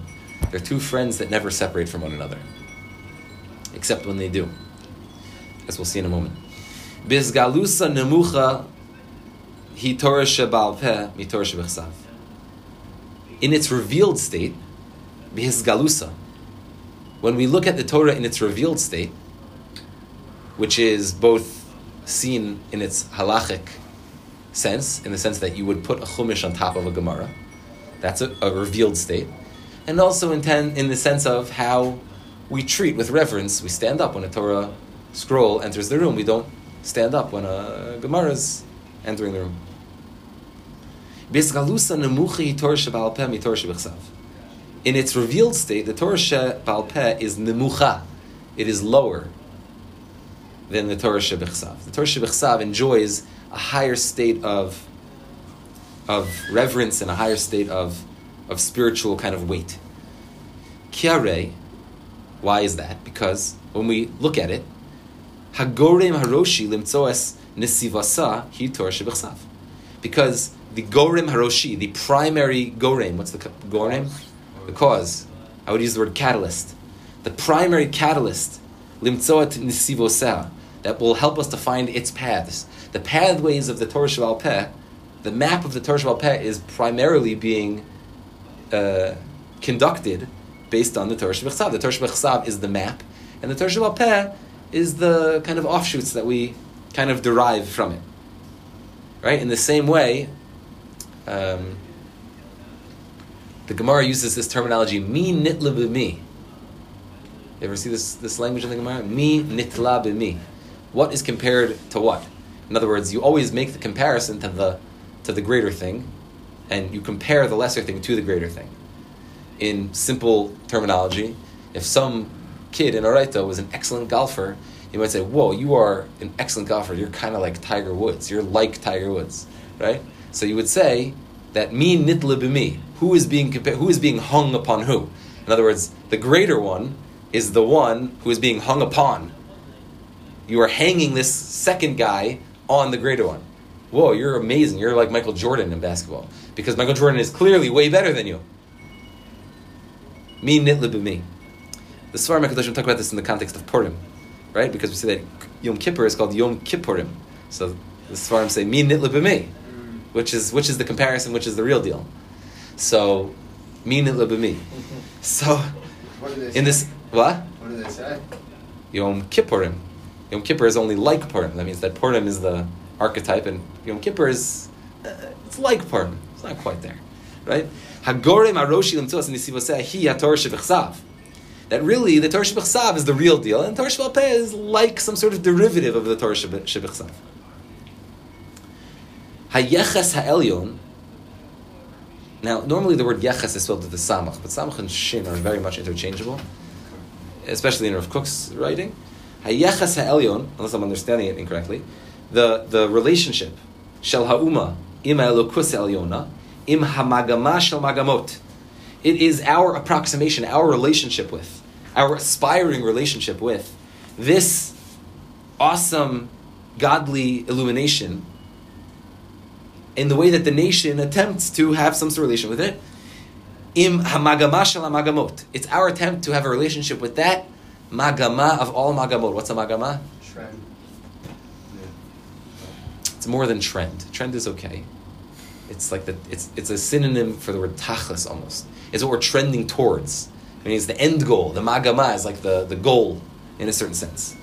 They're two friends that never separate from one another, except when they do as we'll see in a moment. Bizgalusa nemucha hi Torah shebal peh mi Torah. In its revealed state, bizgalusa, when we look at the Torah in its revealed state, which is both seen in its halachic sense, in the sense that you would put a chumash on top of a Gemara, that's a, a revealed state, and also in, ten, in the sense of how we treat with reverence, we stand up when a Torah scroll enters the room. We don't stand up when a Gemara is entering the room. In its revealed state, the Torah Shebal Peh is nemucha. It is lower than the Torah Shebechsav. The Torah Shebechsav enjoys a higher state of, of reverence and a higher state of, of spiritual kind of weight. Kiare, why is that? Because when we look at it, Hagorem Haroshi limtzoas nisivasa hi Torah shebechsav. Because the Gorem Haroshi, the primary Gorem, what's the Gorem? The cause. I would use the word catalyst. The primary catalyst, limtzoat nisivosa, that will help us to find its paths. The pathways of the Torah Shebal Peh, the map of the Torah Shebal Peh is primarily being uh, conducted based on the Torah Shabbat The Torah Shabbat is the map, and the Torah Shebal Peh is the kind of offshoots that we kind of derive from it. Right? In the same way, um, the Gemara uses this terminology, mi nitla b'mi. You ever see this, this language in the Gemara? Mi nitla b'mi. What is compared to what? In other words, you always make the comparison to the, to the greater thing, and you compare the lesser thing to the greater thing. In simple terminology, if some kid in Oraita was an excellent golfer, you might say, "Whoa, you are an excellent golfer. You're kind of like Tiger Woods. You're like Tiger Woods, right?" So you would say that me nitla b'mi. Who is being compa- who is being hung upon who? In other words, the greater one is the one who is being hung upon. You are hanging this second guy on the greater one. Whoa, you're amazing. You're like Michael Jordan in basketball because Michael Jordan is clearly way better than you. Me nitla b'mi. The Svarim HaKadoshim talk about this in the context of Purim, right? Because we say that Yom Kippur is called Yom Kippurim. So the Svarim say, me nitla b'mi, which is, which is the comparison, which is the real deal. So, Mi nitla b'mi. So, in this, what? What do they say? Yom Kippurim. Yom Kippur is only like Purim. That means that Purim is the archetype, and Yom Kippur is, uh, it's like Purim. It's not quite there, right? Hagorem aroshi nisivoseh hi hator shebechsav that really the Torah Shebechsav is the real deal, and Torah is like some sort of derivative of the Torah Shebechsav. Hayeches Ha'elyon. Now, normally the word yeches is spelled with the samach, but samach and shin are very much interchangeable, especially in Rav Kook's writing. Hayeches Ha'elyon, unless I'm understanding it incorrectly, the, the relationship, shel ha'uma, im ha'elokus elyona, im hamagama shel magamot, it is our approximation, our relationship with, our aspiring relationship with this awesome godly illumination in the way that the nation attempts to have some sort of relation with it. Im hamagama magamot. It's our attempt to have a relationship with that magama of all magamot. What's a magama? Trend. It's more than trend. Trend is okay. It's like the it's it's a synonym for the word tachlis almost. It's what we're trending towards. I mean, it's the end goal. The magama is like the, the goal in a certain sense.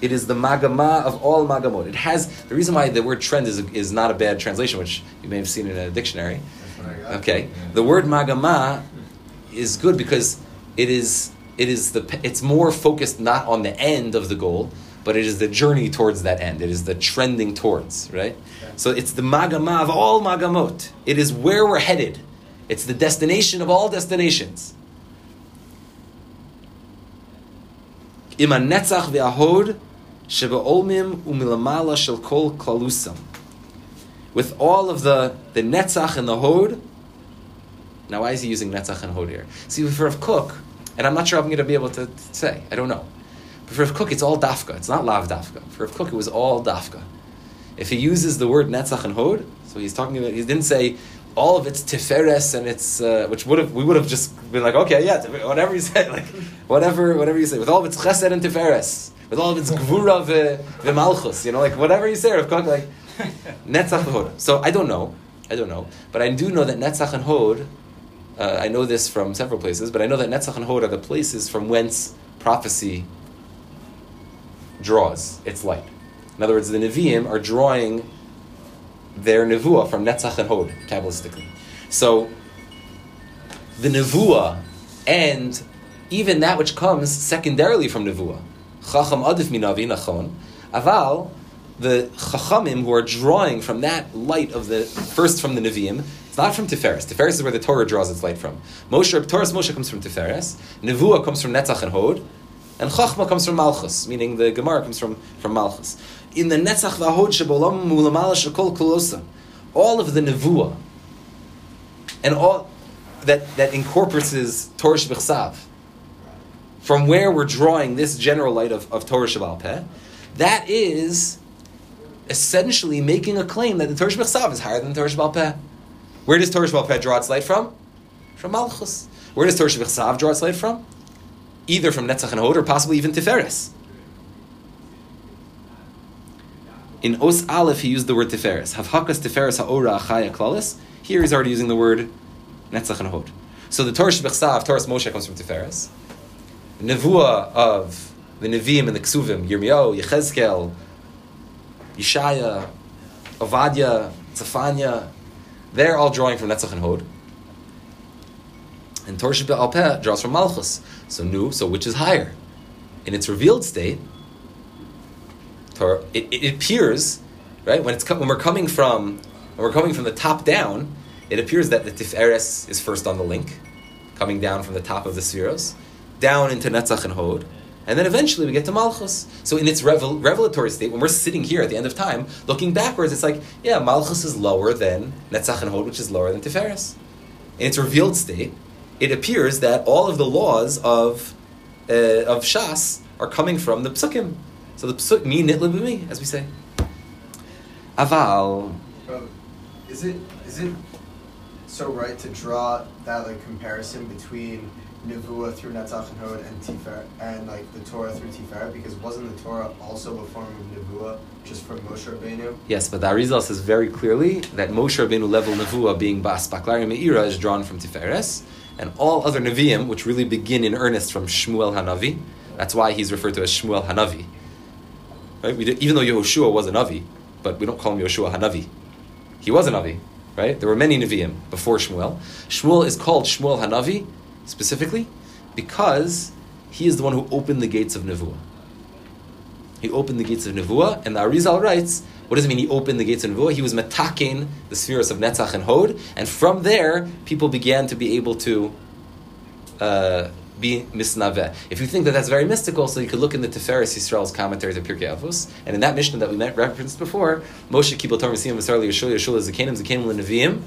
It is the magama of all magamot. It has the reason why the word trend is, is not a bad translation, which you may have seen in a dictionary. That's what I got. Okay, the word magama is good because it is it is the it's more focused not on the end of the goal, but it is the journey towards that end. It is the trending towards right. So it's the magama of all magamot. It is where we're headed. It's the destination of all destinations. Im netzach ve'ahod shebe'olmim umilamala shel kol klalusam. With all of the, the netzach and the hod, now, why is he using Netzach and Hod here? See, for Rav Kook, and I'm not sure I'm going to be able to say, I don't know. But for Rav Kook, it's all Dafka. It's not Lav Dafka. For Rav Kook, it was all Dafka. If he uses the word Netzach and Hod, so he's talking about, he didn't say all of it's Tiferes and it's, uh, which would have, we would have just been like, okay, yeah, whatever you say, like, whatever, whatever you say, with all of its Chesed and Tiferes, with all of its Gvura ve, ve Malchus, you know, like, whatever you say, Rav Kook, like, Netzach and Hod. So I don't know. I don't know. But I do know that Netzach and Hod, uh, I know this from several places, but I know that Netzach and Hod are the places from whence prophecy draws its light. In other words, the Nevi'im are drawing their Nevuah from Netzach and Hod, Kabbalistically. So, the Nevuah and even that which comes secondarily from Nevuah, Chacham Adif Minavi Nachon, Aval, the Chachamim who are drawing from that light of the, first from the Nevi'im, it's not from Tiferes. Tiferes is where the Torah draws its light from. Moshe, Torah's Moshe comes from Tiferes, Nevuah comes from Netzach and Hod, and Chachma comes from Malchus, meaning the Gemara comes from, from Malchus. In the Netzach v'Hod shebolam mulamala shekol kulosa, all of the Nevuah, and all that, that incorporates Torah Shebechsav, from where we're drawing this general light of, of Torah Shebal Peh, that is essentially making a claim that the Torah Shebechsav is higher than the Torah Shebal Peh. Where does Torah Shebal Peh draw its light from? From Malchus. Where does Torah Shebechsav draw its light from? Either from Netzach and Hod or possibly even Tiferes. In Os Aleph, he used the word Tiferes. Havhakas Tiferes Ha'ora Achaya Klalis. Here he's already using the word Netzach and Hod. So the Torah Shebechsav, Torah Moshe comes from Tiferes. Nevuah of the Nevi'im and the Ksuvim, Yirmiyahu, Yechezkel, Yeshaya, Ovadia, Zephaniah, they're all drawing from Netzach and Hod. And Torah Shebal Peh draws from Malchus. So nu, so which is higher? In its revealed state, Torah, it, it appears, right, when it's when we're coming from when we're coming from the top down, it appears that the Tiferes is first on the link, coming down from the top of the spheros, down into Netzach and Hod, and then eventually we get to Malchus. So in its revel- revelatory state, when we're sitting here at the end of time, looking backwards, it's like, yeah, Malchus is lower than Netzach and Hod, which is lower than Tiferes. In its revealed state, it appears that all of the laws of uh, of Shas are coming from the Psukim. So the Psuk, mi nit b'mi, as we say. Aval. Is it is it so right to draw that like comparison between Nevuah through Netzach and Hod and Tifer and like the Torah through Tifer? Because wasn't the Torah also a form of Nevuah just from Moshe Rabbeinu? Yes, but the Arizal says very clearly that Moshe Rabbeinu level Nevuah being Bas Baklari Meira is drawn from Tiferes, and all other Nevi'im, which really begin in earnest from Shmuel Hanavi, that's why he's referred to as Shmuel Hanavi. Right? We even though Yehoshua was a Navi, but we don't call him Yehoshua Hanavi. He was a Navi, right? There were many Nevi'im before Shmuel. Shmuel is called Shmuel Hanavi specifically because he is the one who opened the gates of Nevuah. He opened the gates of Nevuah, and the Arizal writes, what does it mean he opened the gates of Nevuah? He was metaking the spheres of Netzach and Hod, and from there, people began to be able to uh, be misnaveh. If you think that that's very mystical, so you could look in the Tiferes Yisrael's commentary to Pirkei Avos, and in that Mishnah that we met, referenced before, Moshe Kibel Torah Mesiyim V'Sar Yeshua Yeshua Zekanim Zekanim L'Neviim.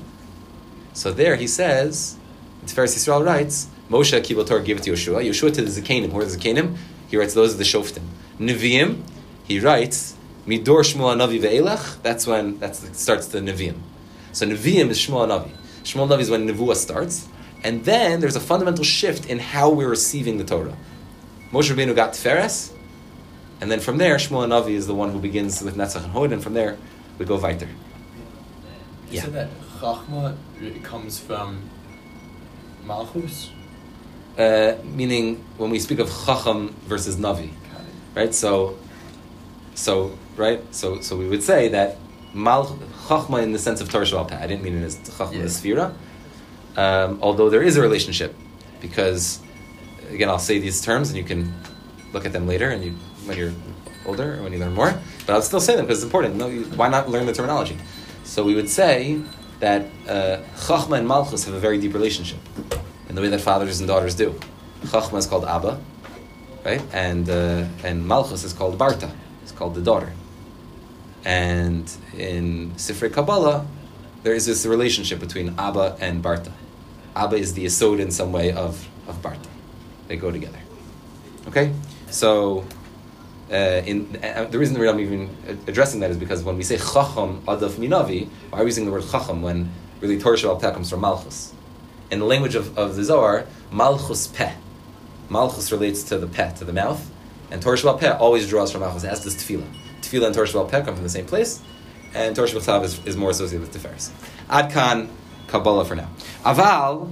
So there he says, Tiferes Yisrael writes, Moshe Kibel Torah gave it to Yeshua, Yeshua to the Zekanim. Who are the Zekanim? He writes those are the Shoftim. Nevi'im, he writes, Midor Shmuel Navi ve'elach, that's when that starts the Nevi'im. So Nevi'im is Shmuel Navi. Shmuel Navi is when Nevuah starts. And then there's a fundamental shift in how we're receiving the Torah. Moshe Rabbeinu got Tiferes, and then from there, Shmuel Navi is the one who begins with Netzach and Hod, and from there, we go weiter. You Yeah. said that Chachma comes from Malchus? Uh, meaning, when we speak of Chacham versus Navi, right? So, So right, so so we would say that mal chachma in the sense of Torah Shabbat I didn't mean it as chachma Yeah. the sphira. Um, although there is a relationship, because again, I'll say these terms and you can look at them later and you when you're older or when you learn more. But I'll still say them because it's important. No, you, why not learn the terminology? So we would say that uh, chachma and malchus have a very deep relationship in the way that fathers and daughters do. Chachma is called Abba, right? And uh, and Malchus is called Barta. It's called the daughter. And in Sifrei Kabbalah, there is this relationship between Abba and Barta. Abba is the Yesod in some way of, of Barta. They go together. Okay? So, uh, in uh, the reason that I'm even addressing that is because when we say Chacham Adaf Minavi, why are we using the word Chacham when really Torah Shebal Peh comes from Malchus? In the language of, of the Zohar, Malchus Peh. Malchus relates to the Peh, to the mouth, and Torah Shebal Peh always draws from Malchus, as does Tefillah. Tefillah and Torah Shebal Peh come from the same place, and Torah Shabbat is, is more associated with Tiferes. Ad Kan, Kabbalah for now. Aval,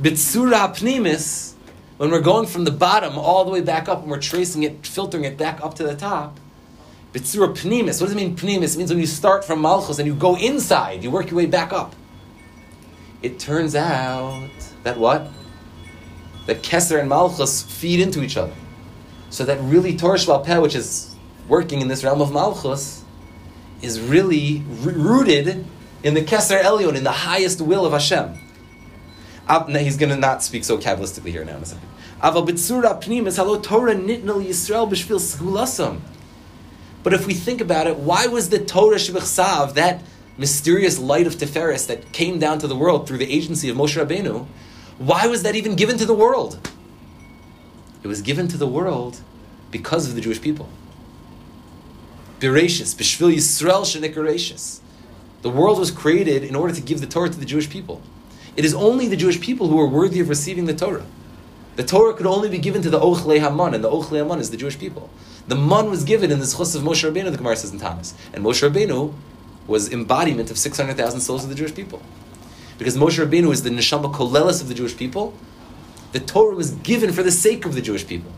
Bitsura Pnimis, when we're going from the bottom all the way back up and we're tracing it, filtering it back up to the top, Bitsura Pnimis, what does it mean Pnimis? It means when you start from Malchus and you go inside, you work your way back up. It turns out that what? That Keser and Malchus feed into each other. So that really Torah Shebal Peh, which is working in this realm of Malchus, is really rooted in the Keser Elyon, in the highest will of Hashem. He's going to not speak so Kabbalistically here now in a second. But if we think about it, why was the Torah Shebechsav, that mysterious light of Tiferes that came down to the world through the agency of Moshe Rabbeinu, why was that even given to the world? It was given to the world because of the Jewish people. Bereshis, Bishvil Yisrael Shenikaracious. The world was created in order to give the Torah to the Jewish people. It is only the Jewish people who are worthy of receiving the Torah. The Torah could only be given to the Ochlei Haman, and the Ochlei Haman is the Jewish people. The Man was given in the Schus of Moshe Rabbeinu, the Gemara says in Thomas. And Moshe Rabbeinu was embodiment of 600,000 souls of the Jewish people. Because Moshe Rabbeinu is the Neshama Kolelis of the Jewish people, the Torah was given for the sake of the Jewish people.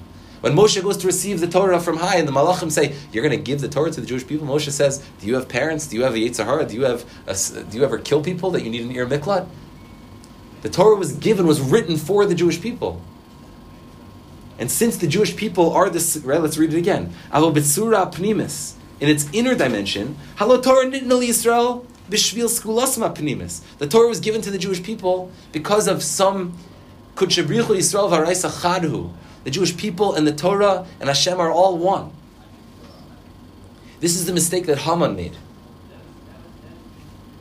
When Moshe goes to receive the Torah from high, and the Malachim say, "You're going to give the Torah to the Jewish people," Moshe says, "Do you have parents? Do you have a yetzer hara? Do you have? A, do you ever kill people that you need an ear miklat?" The Torah was given, was written for the Jewish people. And since the Jewish people are this, right? Let's read it again. Alo betsura pnimis in its inner dimension. Halo Torah nitnal Yisrael b'shvil skulasma pnimis. The Torah was given to the Jewish people because of some kudshebrichu Yisrael v'araisa chadhu. The Jewish people and the Torah and Hashem are all one. This is the mistake that Haman made.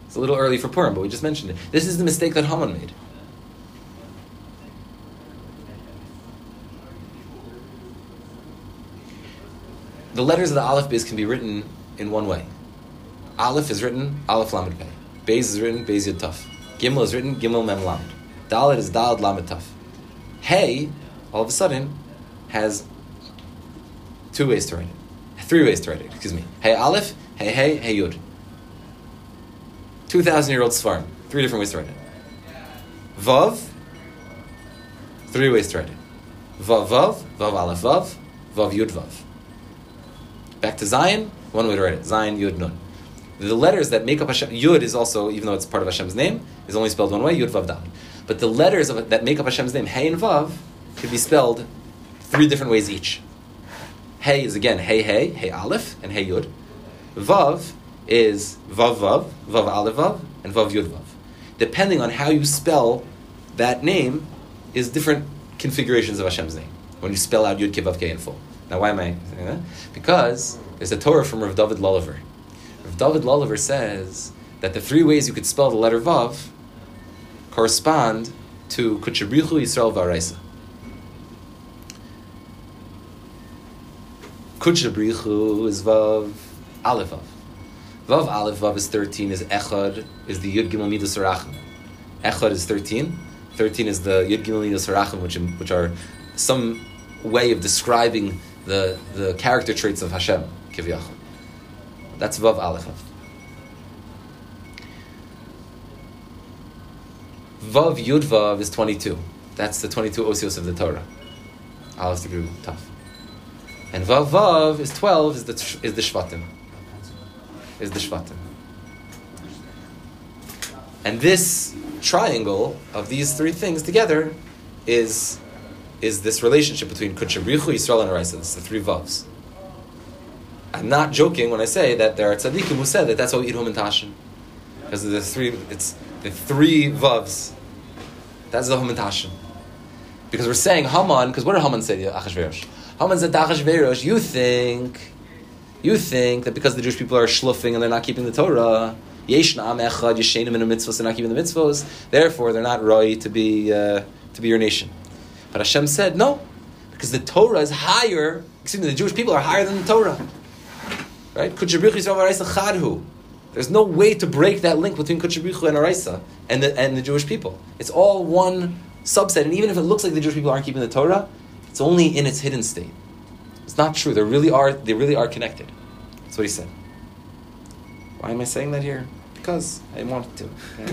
It's a little early for Purim, but we just mentioned it. This is the mistake that Haman made. The letters of the Aleph Beis can be written in one way. Aleph is written Aleph Lamed Pei. Beis is written Beis Yud Taf. Gimel is written Gimel Mem Lamed. Dalet is Dalet Lamed Taf. Hey, all of a sudden, has two ways to write it. Three ways to write it, excuse me. Hey Aleph, Hey Hey, Hey Yud. 2,000 year old Svarim. Three different ways to write it. Vav, three ways to write it. Vav Vav, Vav Aleph Vav, Vav Yud Vav. Back to Zion, one way to write it. Zion Yud Nun. The letters that make up Hashem, Yud is also, even though it's part of Hashem's name, is only spelled one way, Yud Vav Dal. But the letters of, that make up Hashem's name, Hey and Vav, could be spelled three different ways each. Hey is again Hey Hey, Hey Aleph, and Hey Yud. Vav is Vav Vav, Vav Aleph Vav, and Vav Yud Vav. Depending on how you spell that name, is different configurations of Hashem's name. When you spell out Yud Kei Vav Kei in full. Now, why am I saying that? Because there's a Torah from Rav David Lulliver. Rav David Lulliver says that the three ways you could spell the letter Vav correspond to Kuchabrichu Yisrael Varaisa. Kuchabrichu is Vav Aleph Vav. Vav Aleph Vav is 13, is Echad, is the Yud Gimel Midas Harachim. Echad is 13. 13 is the Yud Gimel Midas Harachim, which, which are some way of describing the, the character traits of Hashem, Kivyachal. That's Vav Aleph Vav. Vav Yud Vav is 22. That's the 22 osios of the Torah. Aleph to Tav. And Vav Vav is 12, is the, is the Shvatim. Is the Shvatim. And this triangle of these three things together is, is this relationship between Kuchabrichu, Yisrael, and Araisa. It's the three Vavs. I'm not joking when I say that there are tzaddikim who said that that's why we eat hamantaschen. Because the three, it's the three Vavs. That's the hamantaschen. Because we're saying Haman, because what did Haman say to Achashverosh? Haman said to Achashverosh, you think, you think that because the Jewish people are schluffing and they're not keeping the Torah, Yeshna Am Echad, Yeshenim in the mitzvahs, they're not keeping the mitzvahs, therefore they're not right to be, uh, to be your nation. But Hashem said, no, because the Torah is higher, excuse me, the Jewish people are higher than the Torah. Right? There's no way to break that link between Kuchabrichu and Araisa and the, and the Jewish people. It's all one subset, and even if it looks like the Jewish people aren't keeping the Torah, it's only in its hidden state. It's not true. They really are. They really are connected. That's what he said. Why am I saying that here? Because I wanted to. I.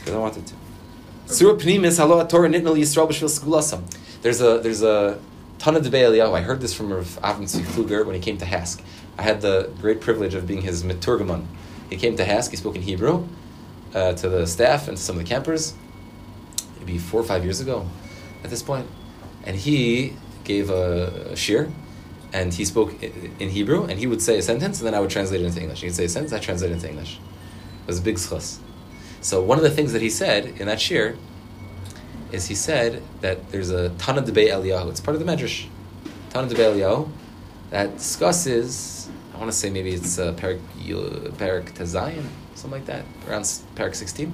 Because I wanted to. Surah Pnimis Torah Nitnal Yisrael B'Shvil. There's a there's a ton of debate. I heard this from Rav Avram Kluger when he came to HASC. I had the great privilege of being his miturgaman. He came to HASC. He spoke in Hebrew uh, to the staff and to some of the campers. Maybe four or five years ago, at this point, and he gave a, shir, and he spoke in Hebrew, and he would say a sentence, and then I would translate it into English. He'd say a sentence, I translate it into English. It was a big schus. So one of the things that he said in that shir is he said that there's a Tana Debei Eliyahu. It's part of the Medrash. Tana Debei Eliyahu that discusses. I want to say maybe it's uh, Perek Perek something like that, around Perek 16,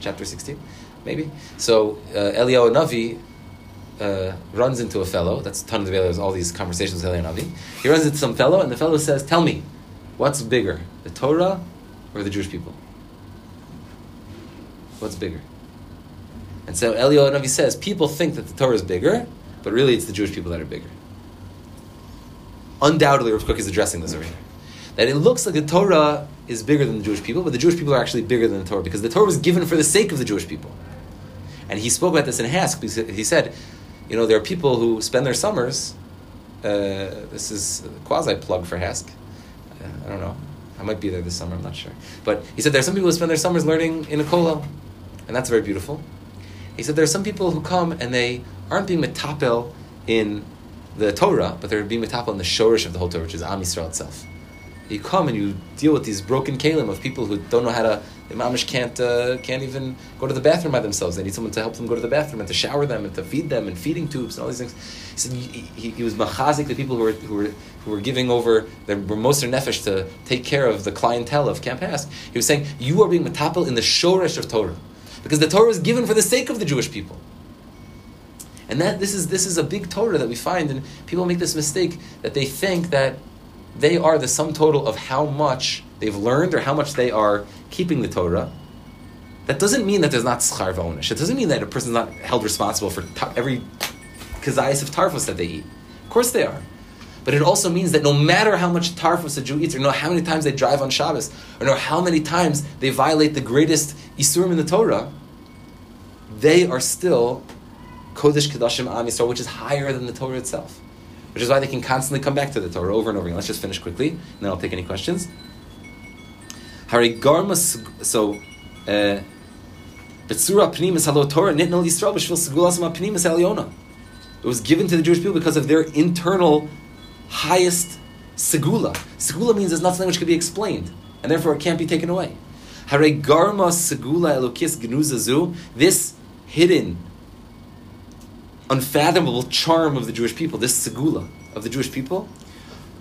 chapter 16, maybe. So uh, Eliyahu Navi uh, runs into a fellow. That's Debei Eliyahu. There's all these conversations with Eliyahu Navi. He runs into some fellow, and the fellow says, "Tell me, what's bigger, the Torah or the Jewish people?" What's bigger? And so Eliyahu Navi says, people think that the Torah is bigger, but really it's the Jewish people that are bigger. Undoubtedly, Rav Kook is addressing this here. That it looks like the Torah is bigger than the Jewish people, but the Jewish people are actually bigger than the Torah because the Torah was given for the sake of the Jewish people. And he spoke about this in HASC he said, you know, there are people who spend their summers. Uh, this is quasi plug for HASC. Uh, I don't know. I might be there this summer. I'm not sure. But he said there are some people who spend their summers learning in a kollel, and that's very beautiful. He said there are some people who come and they aren't being metapel in the Torah, but they're being metapel in the shorish of the whole Torah, which is Am Yisrael itself. You come and you deal with these broken kalim of people who don't know how to. The mamish can't uh, can't even go to the bathroom by themselves. They need someone to help them go to the bathroom and to shower them and to feed them and feeding tubes and all these things. He he, he, was machazik the people who were who were who were giving over were most their nefesh to take care of the clientele of Camp HASC. He was saying you are being metapel in the shorish of Torah because the Torah was given for the sake of the Jewish people. And that this is this is a big Torah that we find, and people make this mistake that they think that they are the sum total of how much they've learned or how much they are keeping the Torah. That doesn't mean that there's not schar. It doesn't mean that a person's not held responsible for ta- every kazayas of tarfos that they eat. Of course they are. But it also means that no matter how much tarfos a Jew eats, or no how many times they drive on Shabbos, or no how many times they violate the greatest isurim in the Torah, they are still Kodesh Kedashim Am Yisrael, which is higher than the Torah itself. Which is why they can constantly come back to the Torah over and over again. Let's just finish quickly, and then I'll take any questions. Hari Garmas, so, uh, Betsura Pnimis Halo Torah Yisrael Pnimis. It was given to the Jewish people because of their internal highest segula. Segula means there's nothing which can be explained, and therefore it can't be taken away. Hare Garma Segula Elokis Gnuzazu, this hidden unfathomable charm of the Jewish people, this segula of the Jewish people,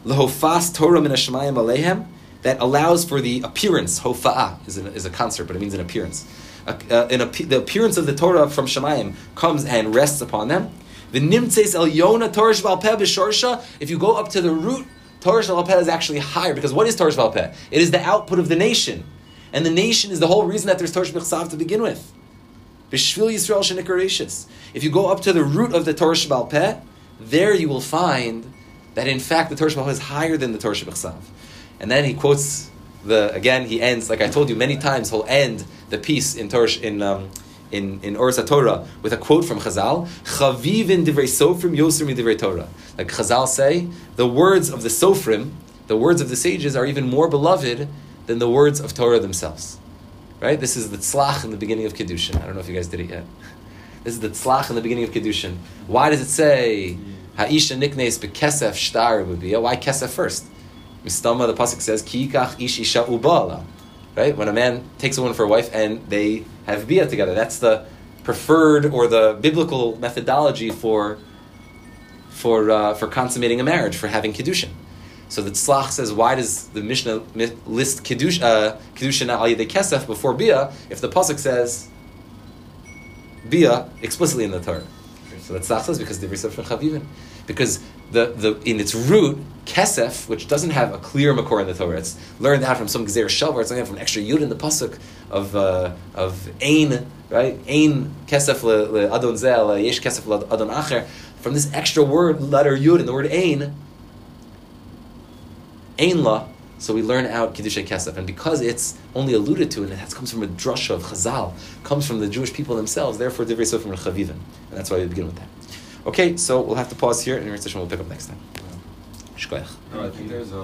lahofas Torah min alehem, that allows for the appearance. Hofa'ah is, is a concert, but it means an appearance. Uh, an the appearance of the Torah from Shemayim comes and rests upon them. The nimtzeis el yona Torah shval peh b'shorsha. If you go up to the root, Torah shval peh is actually higher because what is Torah shval peh? It is the output of the nation, and the nation is the whole reason that there's Torah shbechsav to begin with. B'shvil Yisrael shenikaracious. If you go up to the root of the Torah Shebal Peh, there you will find that in fact the Torah Shebal Peh is higher than the Torah Shebechsav. And then he quotes the again. He ends like I told you many times. He'll end the piece in Torah in um, in, in Oris Torah with a quote from Chazal, Chavivin divrei sofrim yoser mi divrei Torah. Like Chazal say, the words of the sofrim, the words of the sages, are even more beloved than the words of Torah themselves. Right? This is the tzlach in the beginning of Kiddushin. I don't know if you guys did it yet. This is the tzlach in the beginning of Kiddushin. Why does it say Ha'isha niknes bekesef shtar? Why kesef first? Mistama, the pasuk says Kiikach ish isha ubala. Right? When a man takes a woman for a wife and they have bia together, that's the preferred or the biblical methodology for for uh, for consummating a marriage, for having kiddushin. So the tzlach says, why does the Mishnah list kiddush uh, kiddushin al yedei kesef before bia if the pasuk says bia explicitly in the Torah? So the tzlach says because the reception chavivin, because the, the in its root kesef, which doesn't have a clear makor in the Torah, it's learned that from some gezer shalvar, it's learned from an extra yud in the pasuk of uh, of ein right ein kesef le, adon zel yesh kesef le adon acher. From this extra word letter yud in the word ein, ein la. So we learn out Kiddushay Kesef, and because it's only alluded to, and it has, comes from a drasha of Chazal, comes from the Jewish people themselves, therefore Divrei Sofrim are Chavivin. And that's why we begin with that. Okay, so we'll have to pause here, and we'll pick up next time. Shkoyach. No, I think there's a.